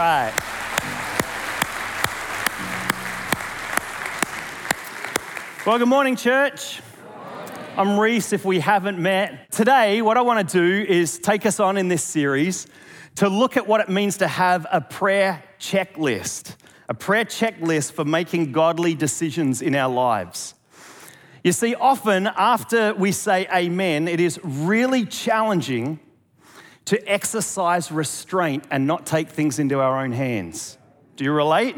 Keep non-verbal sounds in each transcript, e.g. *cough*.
right. Well, good morning, church. I'm Reese, if we haven't met. Today, what I want to do is take us on in this series to look at what it means to have a prayer checklist, a prayer checklist for making godly decisions in our lives. You see, often after we say amen, it is really challenging to exercise restraint and not take things into our own hands. Do you relate?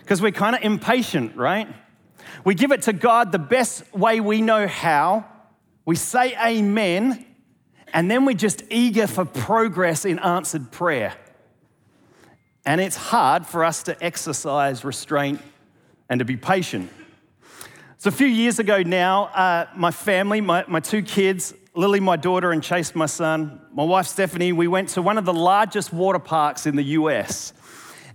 Because we're kind of impatient, right? We give it to God the best way we know how. We say amen, and then we're just eager for progress in answered prayer. And it's hard for us to exercise restraint and to be patient. So, a few years ago now, uh, my family, my, my two kids, Lily, my daughter, and Chase, my son, my wife Stephanie, we went to one of the largest water parks in the US.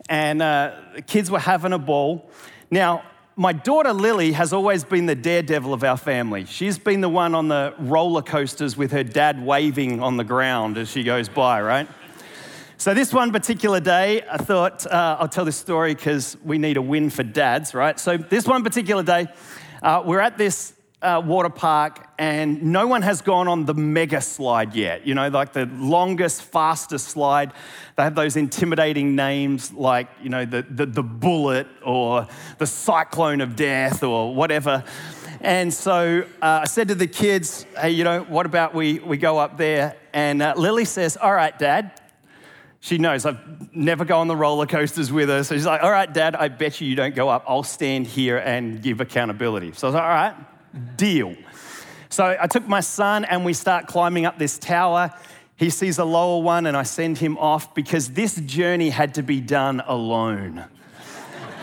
And uh, the kids were having a ball. Now, my daughter Lily has always been the daredevil of our family. She's been the one on the roller coasters with her dad waving on the ground as she goes by, right? So, this one particular day, I thought uh, I'll tell this story because we need a win for dads, right? So, this one particular day, uh, we're at this uh, water park and no one has gone on the mega slide yet. You know, like the longest, fastest slide. They have those intimidating names like, you know, the, the, the bullet or the cyclone of death or whatever. And so uh, I said to the kids, hey, you know, what about we, we go up there? And uh, Lily says, all right, dad. She knows I've never go on the roller coasters with her. So she's like, all right, dad, I bet you you don't go up. I'll stand here and give accountability. So I was like, all right deal. So I took my son and we start climbing up this tower. He sees a lower one and I send him off because this journey had to be done alone.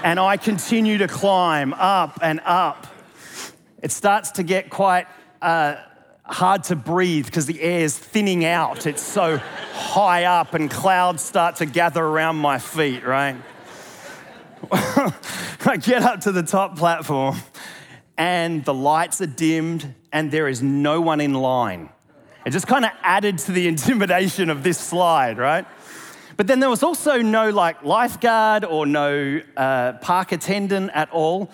and I continue to climb up and up. It starts to get quite uh, hard to breathe because the air is thinning out. It's so high up and clouds start to gather around my feet, right? *laughs* I get up to the top platform and the lights are dimmed and there is no one in line. It just kind of added to the *laughs* intimidation of this slide, right? But then there was also no like lifeguard or no uh, park attendant at all.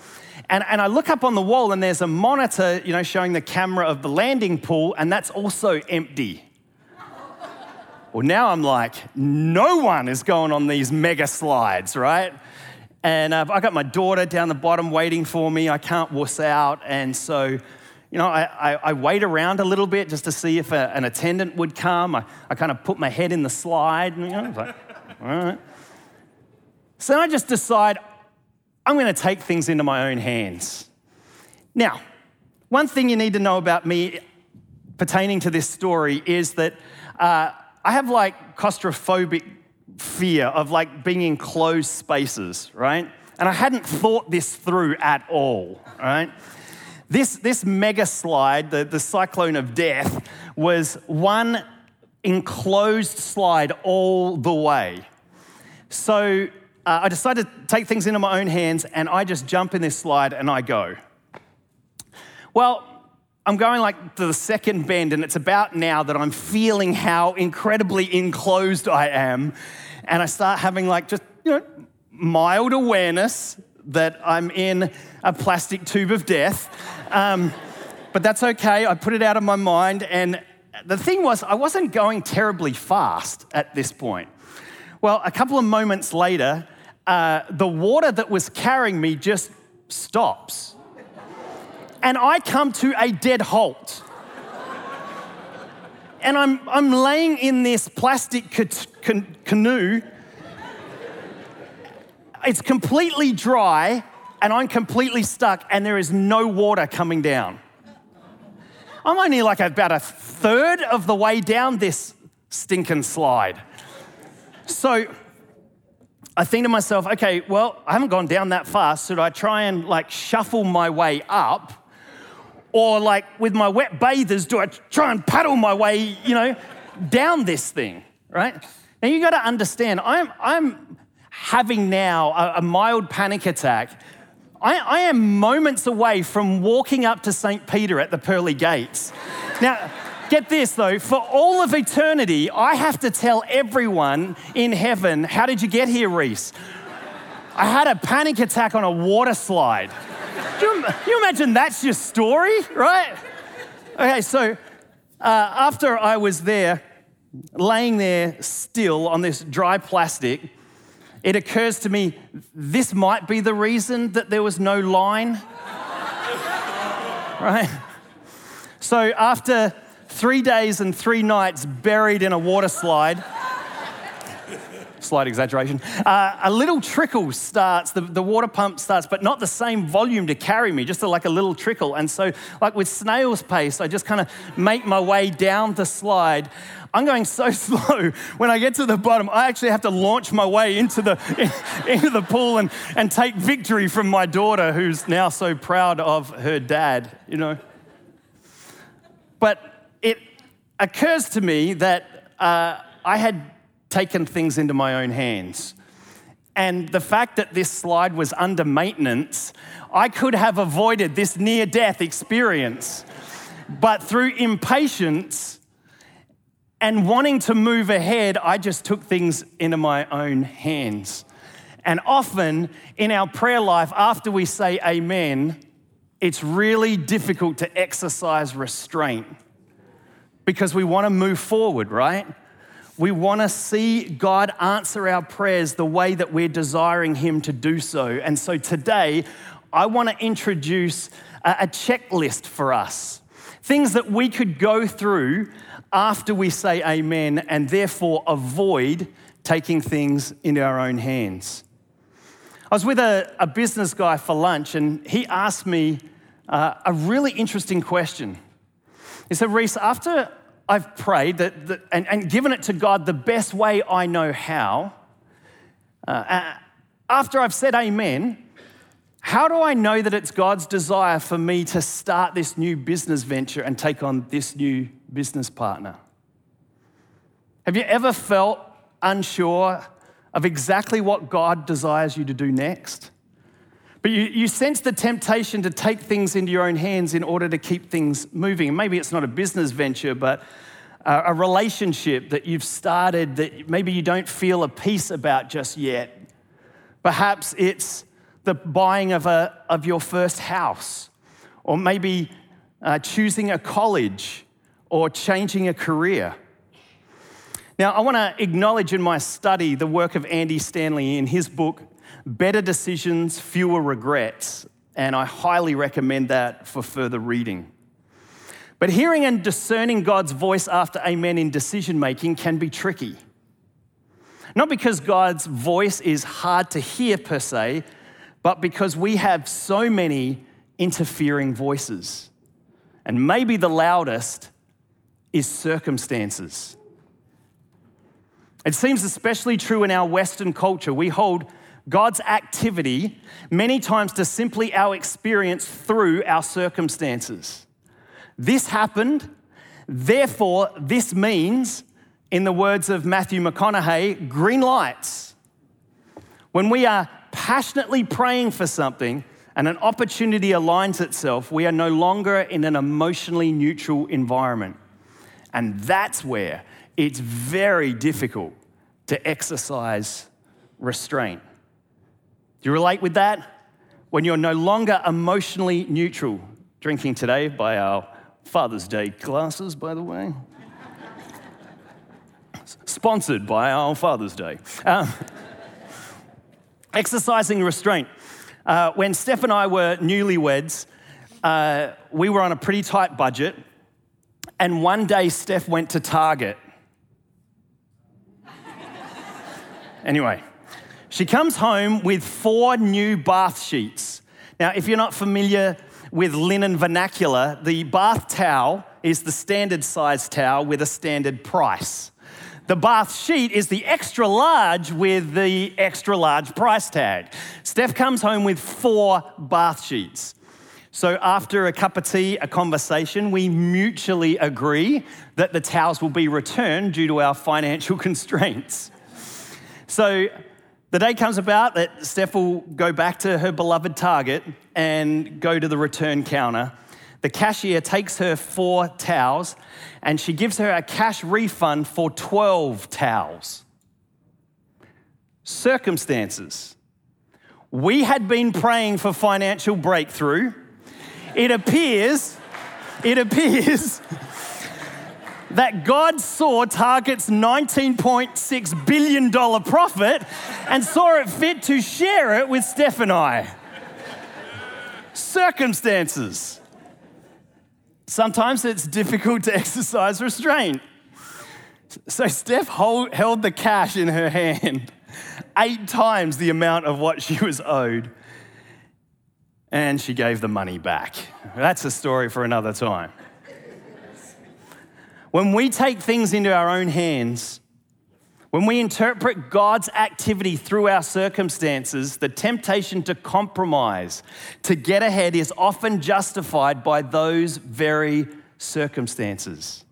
And, and I look up on the wall and there's a monitor, you know, showing the camera of the landing pool, and that's also empty. well, now I'm like, no one is going on these mega slides, right? And uh, I got my daughter down the bottom waiting for me. I can't wuss out. And so, you know, I, I, I wait around a little bit just to see if a, an attendant would come. I, I kind of put my head in the slide. And, you know, like, *laughs* all right. So I just decide I'm going to take things into my own hands. Now, one thing you need to know about me pertaining to this story is that uh, I have like claustrophobic fear of like being in closed spaces, right? And I hadn't thought this through at all, right? This, this mega slide, the, the cyclone of death, was one enclosed slide all the way. So uh, I decided to take things into my own hands and I just jump in this slide and I go. Well, I'm going like to the second bend, and it's about now that I'm feeling how incredibly enclosed I am and I start having like just, you know, mild awareness that I'm in a plastic tube of death. Um, but that's okay. I put it out of my mind. And the thing was, I wasn't going terribly fast at this point. Well, a couple of moments later, uh, the water that was carrying me just stops. And I come to a dead halt and I'm, I'm laying in this plastic ca- canoe. It's completely dry, and I'm completely stuck, and there is no water coming down. I'm only like about a third of the way down this stinking slide. So I think to myself, okay, well, I haven't gone down that fast. Should I try and like shuffle my way up? Or, like with my wet bathers, do I try and paddle my way, you know, down this thing, right? Now, you got to understand, I'm, I'm having now a, a mild panic attack. I, I, am moments away from walking up to St. Peter at the pearly gates. now, Get this though, for all of eternity, I have to tell everyone in heaven, how did you get here, Reese? I had a panic attack on a water slide. You, you imagine that's your story, right? Okay, so uh, after I was there, laying there still on this dry plastic, it occurs to me this might be the reason that there was no line. *laughs* right? So after three days and three nights buried in a water slide, slight exaggeration, uh, a little trickle starts, the, the water pump starts, but not the same volume to carry me, just a, like a little trickle. And so, like with snail's pace, I just kind of make my way down the slide. I'm going so *laughs* slow. When I get to the bottom, I actually have to launch my way into the, *laughs* into the pool and, and take victory from my daughter, who's now so proud of her dad, you know. But it occurs to me that uh, I had taken things into my own hands. And the fact that this slide was under maintenance, I could have avoided this near death experience. But through impatience and wanting to move ahead, I just took things into my own hands. And often in our prayer life, after we say amen, it's really difficult to exercise restraint because we want to move forward, right? We want to see God answer our prayers the way that we're desiring Him to do so. And so today, I want to introduce a checklist for us things that we could go through after we say amen and therefore avoid taking things into our own hands. I was with a, a business guy for lunch and he asked me uh, a really interesting question. He said, Reese, after I've prayed that, that and, and, given it to God the best way I know how. Uh, after I've said amen, how do I know that it's God's desire for me to start this new business venture and take on this new business partner? Have you ever felt unsure of exactly what God desires you to do next? But you, you sense the temptation to take things into your own hands in order to keep things moving. maybe it's not a business venture, but a, a relationship that you've started that maybe you don't feel a peace about just yet. Perhaps it's the buying of, a, of your first house, or maybe uh, choosing a college or changing a career. Now, I want to acknowledge in my study the work of Andy Stanley in his book, Better Decisions, Fewer Regrets, and I highly recommend that for further reading. But hearing and discerning God's voice after amen in decision making can be tricky. Not because God's voice is hard to hear per se, but because we have so many interfering voices. And maybe the loudest is circumstances. It seems especially true in our Western culture. We hold God's activity many times to simply our experience through our circumstances. This happened, therefore, this means, in the words of Matthew McConaughey, green lights. When we are passionately praying for something and an opportunity aligns itself, we are no longer in an emotionally neutral environment. And that's where it's very difficult to exercise restraint. Do you relate with that? When you're no longer emotionally neutral, drinking today by our Father's Day glasses, by the way. Sponsored by our Father's Day. Um, exercising restraint. Uh, when Steph and I were newlyweds, uh, we were on a pretty tight budget, and one day Steph went to Target Anyway, she comes home with four new bath sheets. Now, if you're not familiar with linen vernacular, the bath towel is the standard size towel with a standard price. The bath sheet is the extra large with the extra large price tag. Steph comes home with four bath sheets. So, after a cup of tea, a conversation, we mutually agree that the towels will be returned due to our financial *laughs* constraints. So the day comes about that Steph will go back to her beloved Target and go to the return counter. the cashier takes her four towels and she gives her a cash refund for 12 towels. Circumstances. We had been praying for financial breakthrough. It appears, it appears that God saw Target's $19.6 billion profit and saw it fit to share it with Steph and I. Circumstances. Sometimes it's difficult to *laughs* exercise restraint. So Steph hold, held the cash in her hand, eight times the amount of what she was owed, and she gave the money back. That's a story for another time. When we take things into our own hands, when we interpret God's activity through our circumstances, the temptation to compromise, to get ahead, is often justified by those very circumstances.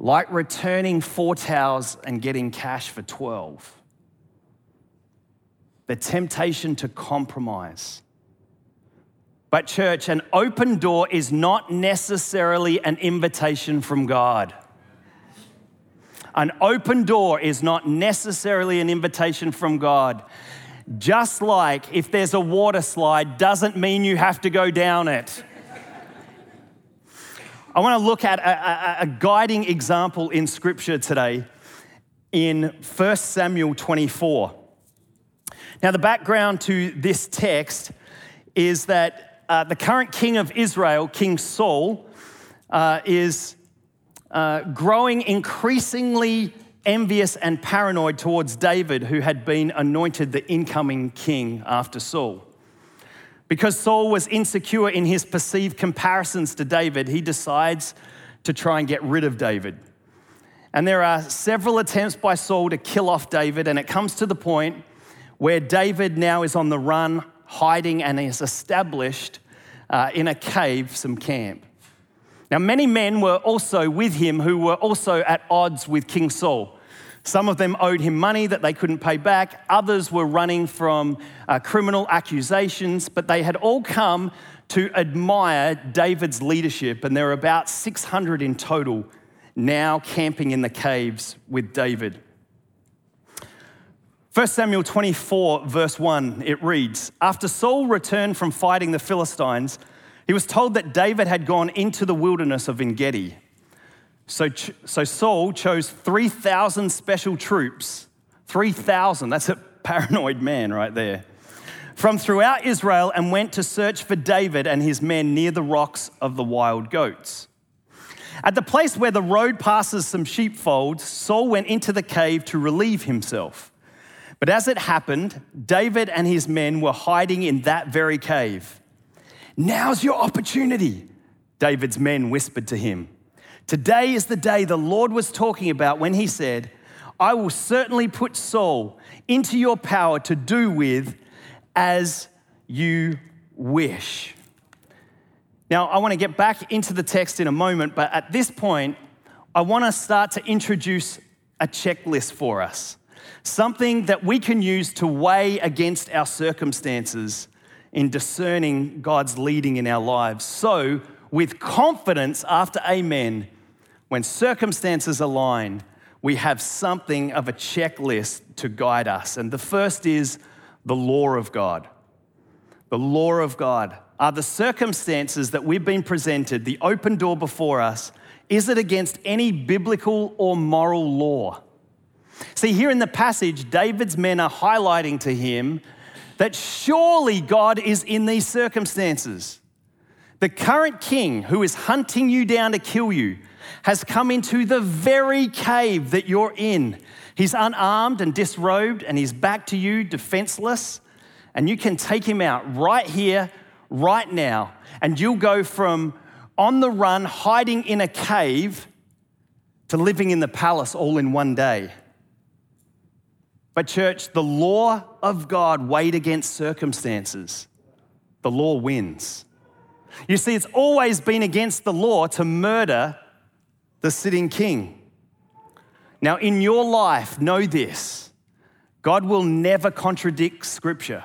Like returning four towels and getting cash for 12. The temptation to compromise. But, church, an open door is not necessarily an invitation from God. An open door is not necessarily an invitation from God. Just like if there's a water slide, doesn't mean you have to go down it. I want to look at a, a, a guiding example in Scripture today in 1 Samuel 24. Now, the background to this text is that uh, the current king of Israel, King Saul, uh, is uh, growing increasingly envious and paranoid towards David, who had been anointed the incoming king after Saul. Because Saul was insecure in his perceived comparisons to David, he decides to try and get rid of David. And there are several attempts by Saul to kill off David, and it comes to the point where David now is on the run, hiding and is established uh, in a cave some camp. Now, many men were also with him who were also at odds with King Saul. Some of them owed him money that they couldn't pay back. Others were running from uh, criminal accusations, but they had all come to admire David's leadership, and there were about 600 in total now camping in the caves with David. 1 Samuel 24, verse 1, it reads After Saul returned from fighting the Philistines, he was told that David had gone into the wilderness of En Gedi. So, so Saul chose 3,000 special troops. 3,000, that's a paranoid man right there. From throughout Israel and went to search for David and his men near the rocks of the wild goats. At the place where the road passes some sheepfolds, Saul went into the cave to relieve himself. But as it happened, David and his men were hiding in that very cave. Now's your opportunity, David's men whispered to him. Today is the day the Lord was talking about when he said, I will certainly put Saul into your power to do with as you wish. Now, I want to get back into the text in a moment, but at this point, I want to start to introduce a checklist for us something that we can use to weigh against our circumstances in discerning God's leading in our lives. So, with confidence after Amen, when circumstances align, we have something of a checklist to guide us. And the first is the law of God. The law of God are the circumstances that we've been presented, the open door before us. Is it against any biblical or moral law? See, here in the passage, David's men are highlighting to him that surely God is in these circumstances. The current king who is hunting you down to kill you has come into the very cave that you're in. He's unarmed and disrobed, and he's back to you defenseless. And you can take him out right here, right now. And you'll go from on the run, hiding in a cave, to living in the palace all in one day. But, church, the law of God weighed against circumstances. The law wins. You see, it's always been against the law to murder the sitting king. Now, in your life, know this God will never contradict scripture.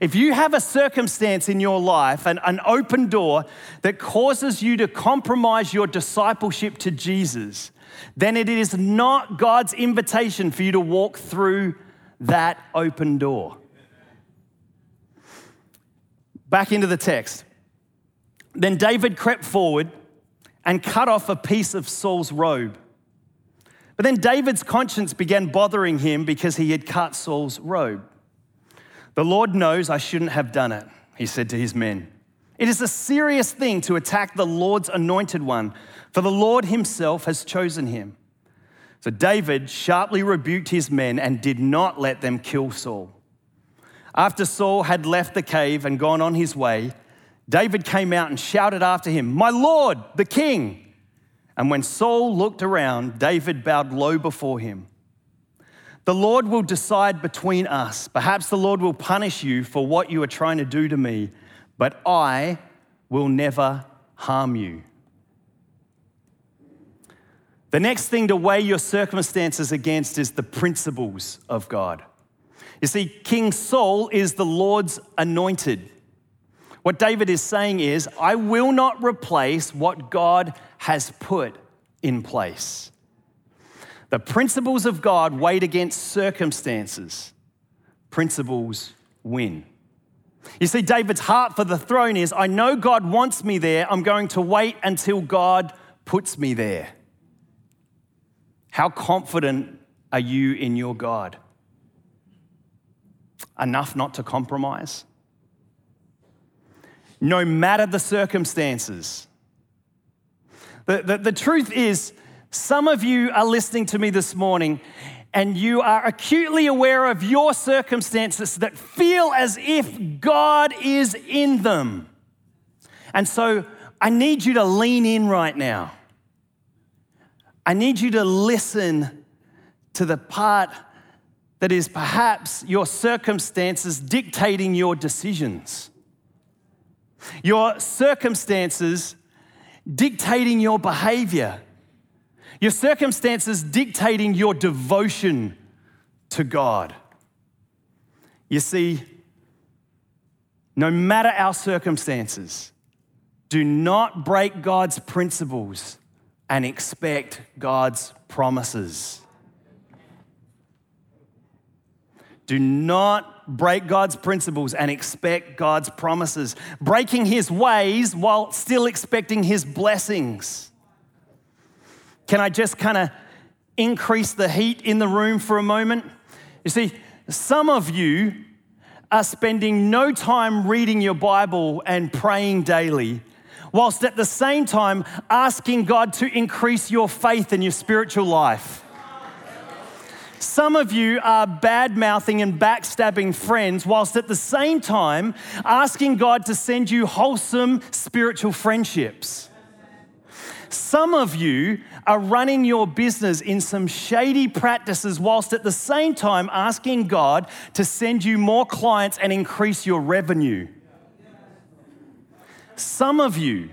If you have a circumstance in your life, an, an open door that causes you to compromise your discipleship to Jesus, then it is not God's invitation for you to walk through that open door. Back into the text. Then David crept forward and cut off a piece of Saul's robe. But then David's conscience began bothering him because he had cut Saul's robe. The Lord knows I shouldn't have done it, he said to his men. It is a serious thing to attack the Lord's anointed one, for the Lord himself has chosen him. So David sharply rebuked his men and did not let them kill Saul. After Saul had left the cave and gone on his way, David came out and shouted after him, My Lord, the king! And when Saul looked around, David bowed low before him. The Lord will decide between us. Perhaps the Lord will punish you for what you are trying to do to me, but I will never harm you. The next thing to weigh your circumstances against is the principles of God. You see, King Saul is the Lord's anointed. What David is saying is, I will not replace what God has put in place. The principles of God weighed against circumstances. Principles win. You see, David's heart for the throne is I know God wants me there. I'm going to wait until God puts me there. How confident are you in your God? Enough not to compromise? No matter the circumstances. The, the, the truth is, some of you are listening to me this morning and you are acutely aware of your circumstances that feel as if God is in them. And so I need you to lean in right now. I need you to listen to the part that is perhaps your circumstances dictating your decisions, your circumstances dictating your behavior your circumstances dictating your devotion to God. You see, no matter our circumstances, do not break God's principles and expect God's promises. Do not break God's principles and expect God's promises. Breaking his ways while still expecting his blessings. Can I just kind of increase the heat in the room for a moment? You see, some of you are spending no time reading your Bible and praying daily, whilst at the same time asking God to increase your faith in your spiritual life. Some of you are bad mouthing and backstabbing friends, whilst at the same time asking God to send you wholesome spiritual friendships. Some of you are running your business in some shady practices whilst at the same time asking God to send you more clients and increase your revenue. Some of you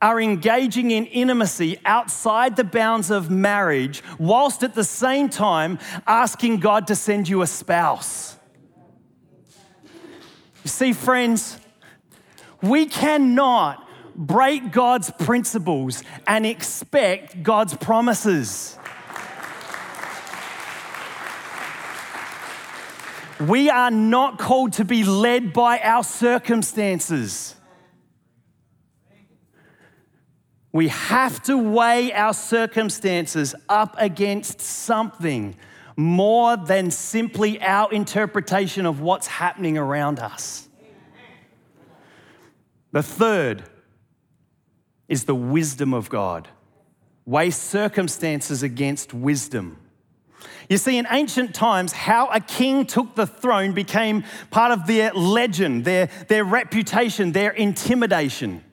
are engaging in intimacy outside the bounds of marriage whilst at the same time asking God to send you a spouse. You see, friends, we cannot break God's principles and expect God's promises. We are not called to be led by our circumstances. We have to weigh our circumstances up against something more than simply our interpretation of what's happening around us. The third is the wisdom of God. Weigh circumstances against wisdom. You see, in ancient times, how a king took the throne became part of their legend, their, their reputation, their intimidation.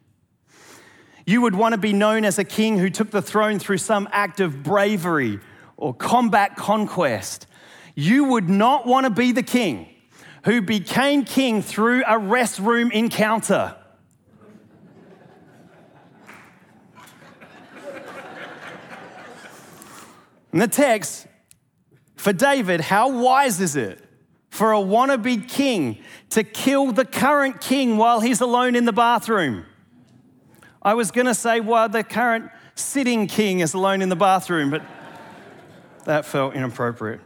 You would want to be known as a king who took the throne through some act of bravery or combat conquest. You would not want to be the king who became king through a restroom encounter. In the text, for David, how wise is it for a wannabe king to kill the current king while he's alone in the bathroom. I was going to say while the current sitting king is alone in the bathroom, but that felt inappropriate.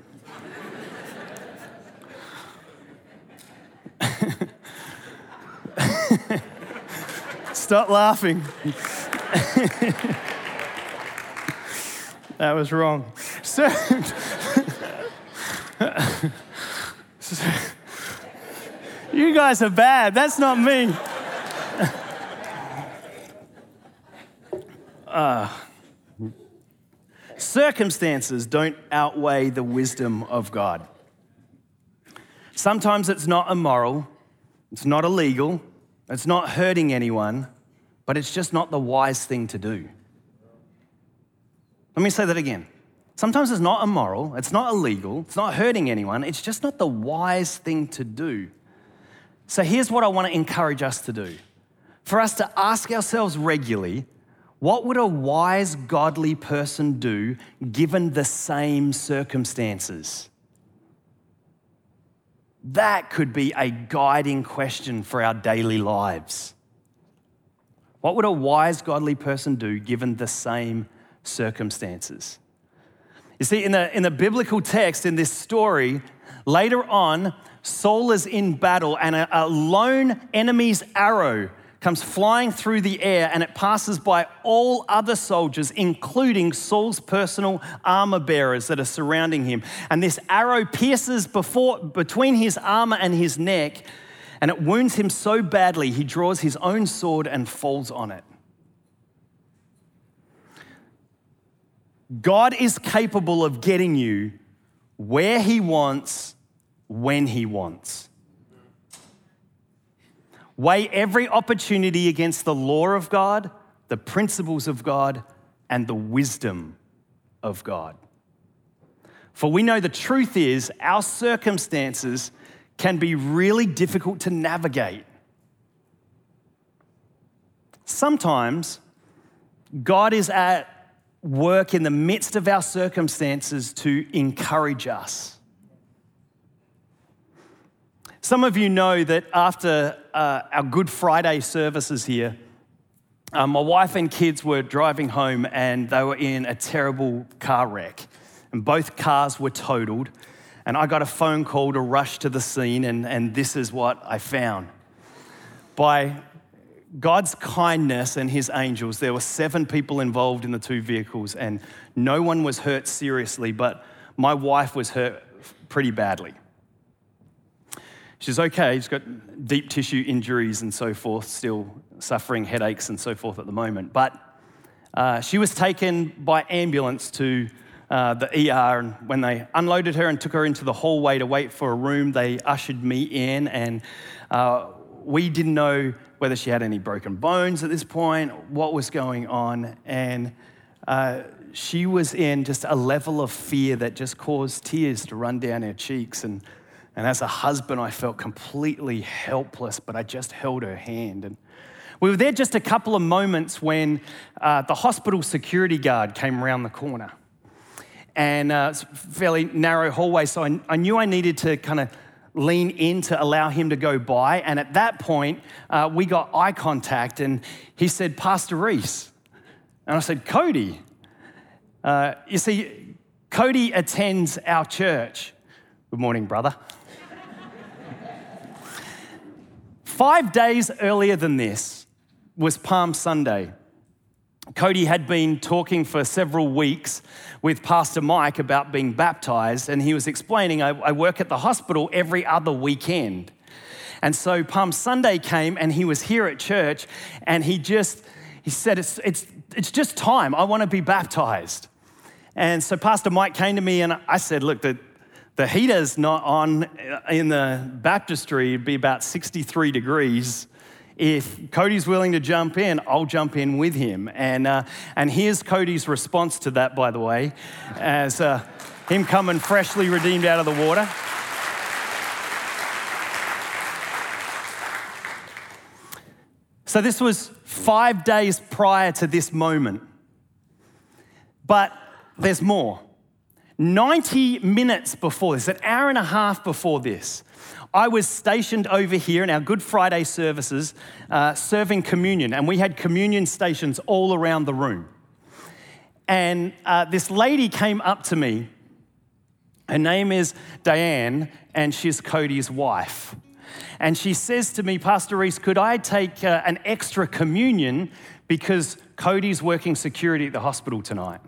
*laughs* Stop laughing. *laughs* that was wrong. So, you guys are bad. That's not me. Uh, circumstances don't outweigh the wisdom of God. Sometimes it's not immoral, it's not illegal, it's not hurting anyone, but it's just not the wise thing to do. Let me say that again. Sometimes it's not immoral, it's not illegal, it's not hurting anyone, it's just not the wise thing to do. So here's what I want to encourage us to do for us to ask ourselves regularly what would a wise, godly person do given the same circumstances? That could be a guiding question for our daily lives. What would a wise, godly person do given the same circumstances? You see, in the, in the biblical text, in this story, later on, Saul is in battle and a, a lone enemy's arrow comes flying through the air and it passes by all other soldiers, including Saul's personal armor bearers that are surrounding him. And this arrow pierces before, between his armor and his neck, and it wounds him so badly he draws his own sword and falls on it. God is capable of getting you where He wants, when He wants. Weigh every opportunity against the law of God, the principles of God, and the wisdom of God. For we know the truth is, our circumstances can be really difficult to navigate. Sometimes God is at work in the midst of our circumstances to encourage us. Some of you know that after uh, our Good Friday services here, um, my wife and kids were driving home and they were in a terrible car wreck. And both cars were totaled. And I got a phone call to rush to the scene, and, and this is what I found. By God's kindness and his angels, there were seven people involved in the two vehicles, and no one was hurt seriously, but my wife was hurt pretty badly. She's okay, she's got deep tissue injuries and so forth, still suffering headaches and so forth at the moment. But uh, she was taken by ambulance to uh, the ER, and when they unloaded her and took her into the hallway to wait for a room, they ushered me in, and uh, we didn't know whether she had any broken bones at this point, what was going on, and uh, she was in just a level of fear that just caused tears to run down her cheeks. And and as a husband, I felt completely helpless, but I just held her hand. And we were there just a couple of moments when uh, the hospital security guard came around the corner. And uh, it's a fairly narrow hallway, so I, I knew I needed to kind of lean in to allow him to go by. And at that point, uh, we got eye contact, and he said, Pastor Reese. And I said, Cody. Uh, you see, Cody attends our church. Good morning, brother. *laughs* Five days earlier than this was Palm Sunday. Cody had been talking for several weeks with Pastor Mike about being baptized, and he was explaining, I, I, work at the hospital every other weekend. And so Palm Sunday came, and he was here at church, and he just, he said, it's, it's, it's just time. I want to be baptized. And so Pastor Mike came to me, and I said, Look, the, the heater's not on uh, in the baptistry, it'd be about 63 degrees. If Cody's willing to jump in, I'll jump in with him. And, uh, and here's Cody's response to that, by the way, as uh, him coming freshly redeemed out of the water. So, this was five days prior to this moment. But there's more. 90 minutes before this, an hour and a half before this, I was stationed over here in our Good Friday services uh, serving communion, and we had communion stations all around the room. And uh, this lady came up to me. Her name is Diane, and she's Cody's wife. And she says to me, Pastor Reese, could I take uh, an extra communion because Cody's working security at the hospital tonight?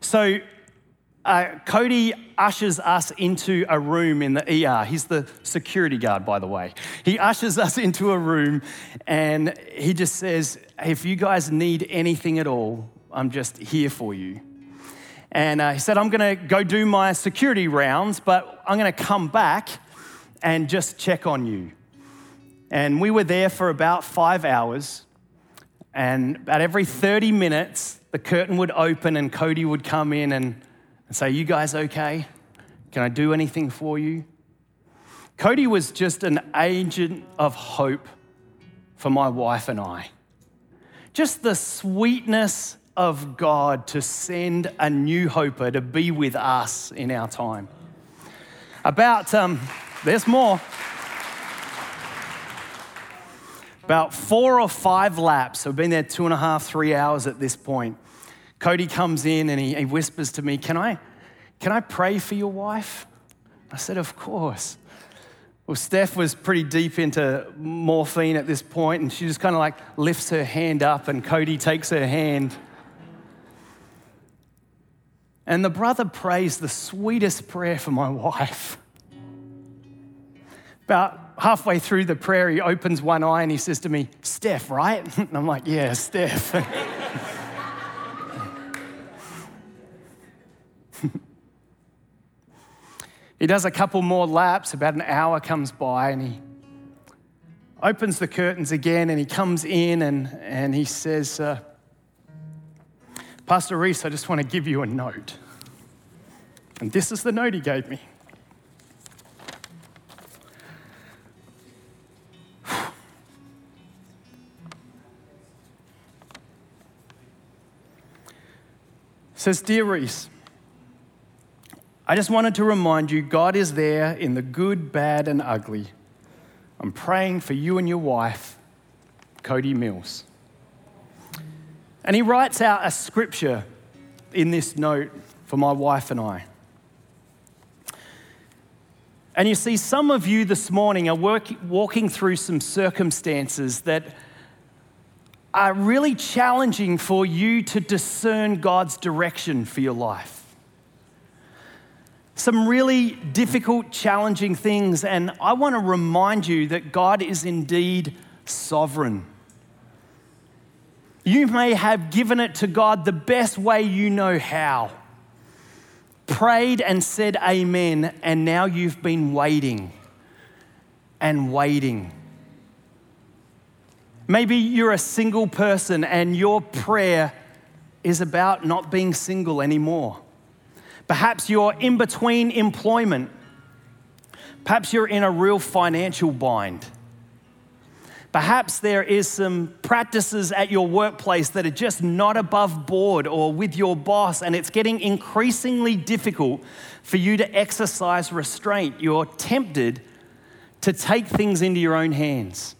So uh, Cody ushers us into a room in the ER. He's the security guard, by the way. He ushers us into a room and he just says, If you guys need anything at all, I'm just here for you. And uh, he said, I'm going to go do my security rounds, but I'm going to come back and just check on you. And we were there for about five hours. And about every 30 minutes, the curtain would open and Cody would come in and and say, You guys okay? Can I do anything for you? Cody was just an agent of hope for my wife and I. Just the sweetness of God to send a new hoper to be with us in our time. About, um, there's more. About four or five laps. I've been there two and a half, three hours at this point. Cody comes in and he, he whispers to me, can I, can I pray for your wife? I said, Of course. Well, Steph was pretty deep into morphine at this point, and she just kind of like lifts her hand up, and Cody takes her hand. And the brother prays the sweetest prayer for my wife. About halfway through the prayer, he opens one eye and he says to me, Steph, right? *laughs* And I'm like, Yeah, Steph. *laughs* he does a couple more laps, about an hour comes by, and he opens the curtains again and he comes in and, and he says, uh, Pastor Reese, I just want to give you a note. And this is the note he gave me. *sighs* says, Dear Reese, I just wanted to remind you God is there in the good, bad, and ugly. I'm praying for you and your wife, Cody Mills. And he writes out a scripture in this note for my wife and I. And you see, some of you this morning are work, walking through some circumstances that are really challenging for you to discern God's direction for your life some really difficult, challenging things. And I want to remind you that God is indeed sovereign. You may have given it to God the best way you know how, prayed and said amen, and now you've been waiting and waiting. Maybe you're a single person and your prayer is about not being single anymore. Perhaps you're in between employment. Perhaps you're in a real financial bind. Perhaps there is some practices at your workplace that are just not above board or with your boss, and it's getting increasingly difficult for you to exercise restraint. You're tempted to take things into your own hands.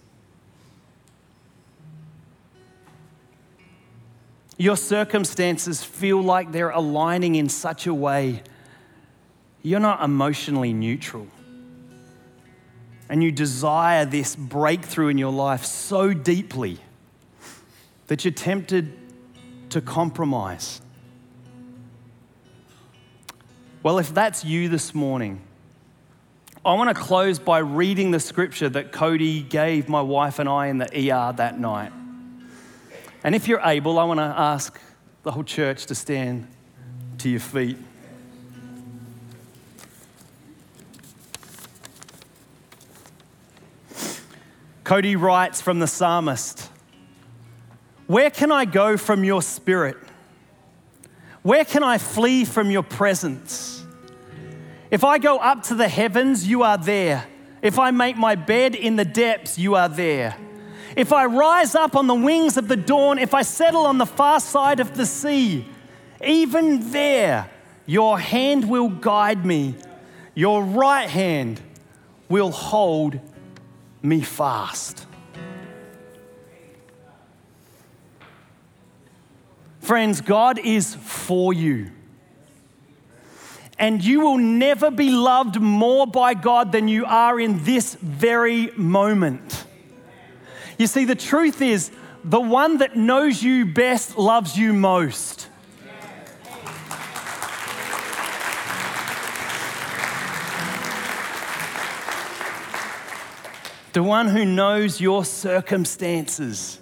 Your circumstances feel like they're aligning in such a way you're not emotionally neutral. And you desire this breakthrough in your life so deeply that you're tempted to compromise. Well, if that's you this morning, I want to close by reading the scripture that Cody gave my wife and I in the ER that night. And if you're able, I want to ask the whole church to stand to your feet. Cody writes from the psalmist Where can I go from your spirit? Where can I flee from your presence? If I go up to the heavens, you are there. If I make my bed in the depths, you are there. If I rise up on the wings of the dawn, if I settle on the far side of the sea, even there Your hand will guide me, your right hand will hold me fast. Friends, God is for you. And you will never be loved more by God than you are in this very moment. You see, the truth is, the one that knows you best loves you most. The one who knows your circumstances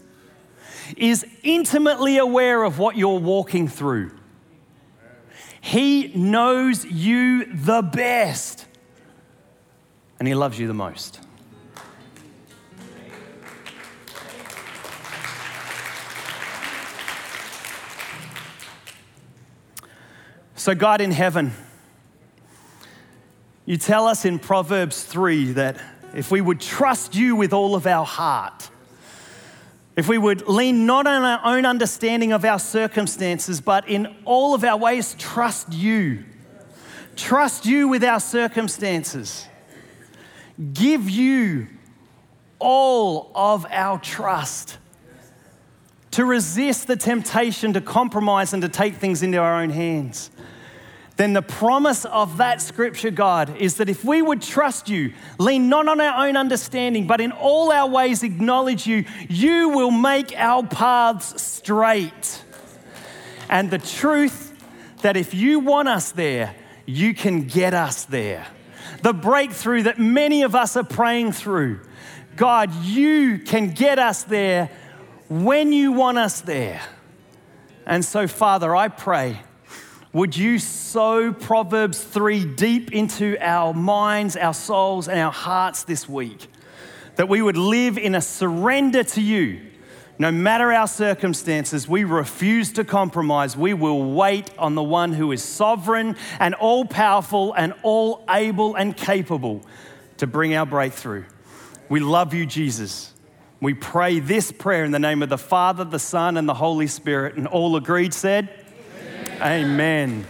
is intimately aware of what you're walking through. He knows you the best, and He loves you the most. So, God in heaven, you tell us in Proverbs 3 that if we would trust you with all of our heart, if we would lean not on our own understanding of our circumstances, but in all of our ways trust you, trust you with our circumstances, give you all of our trust, to resist the temptation to compromise and to take things into our own hands then the promise of that scripture, God, is that if we would trust you, lean not on our own understanding, but in all our ways acknowledge you, you will make our paths straight. And the truth that if you want us there, you can get us there. The breakthrough that many of us are praying through, God, you can get us there when you want us there. And so, Father, I pray would you sow Proverbs 3 deep into our minds, our souls, and our hearts this week? That we would live in a surrender to you. No matter our circumstances, we refuse to compromise. We will wait on the one who is sovereign and all powerful and all able and capable to bring our breakthrough. We love you, Jesus. We pray this prayer in the name of the Father, the Son, and the Holy Spirit. And all agreed said, Amen.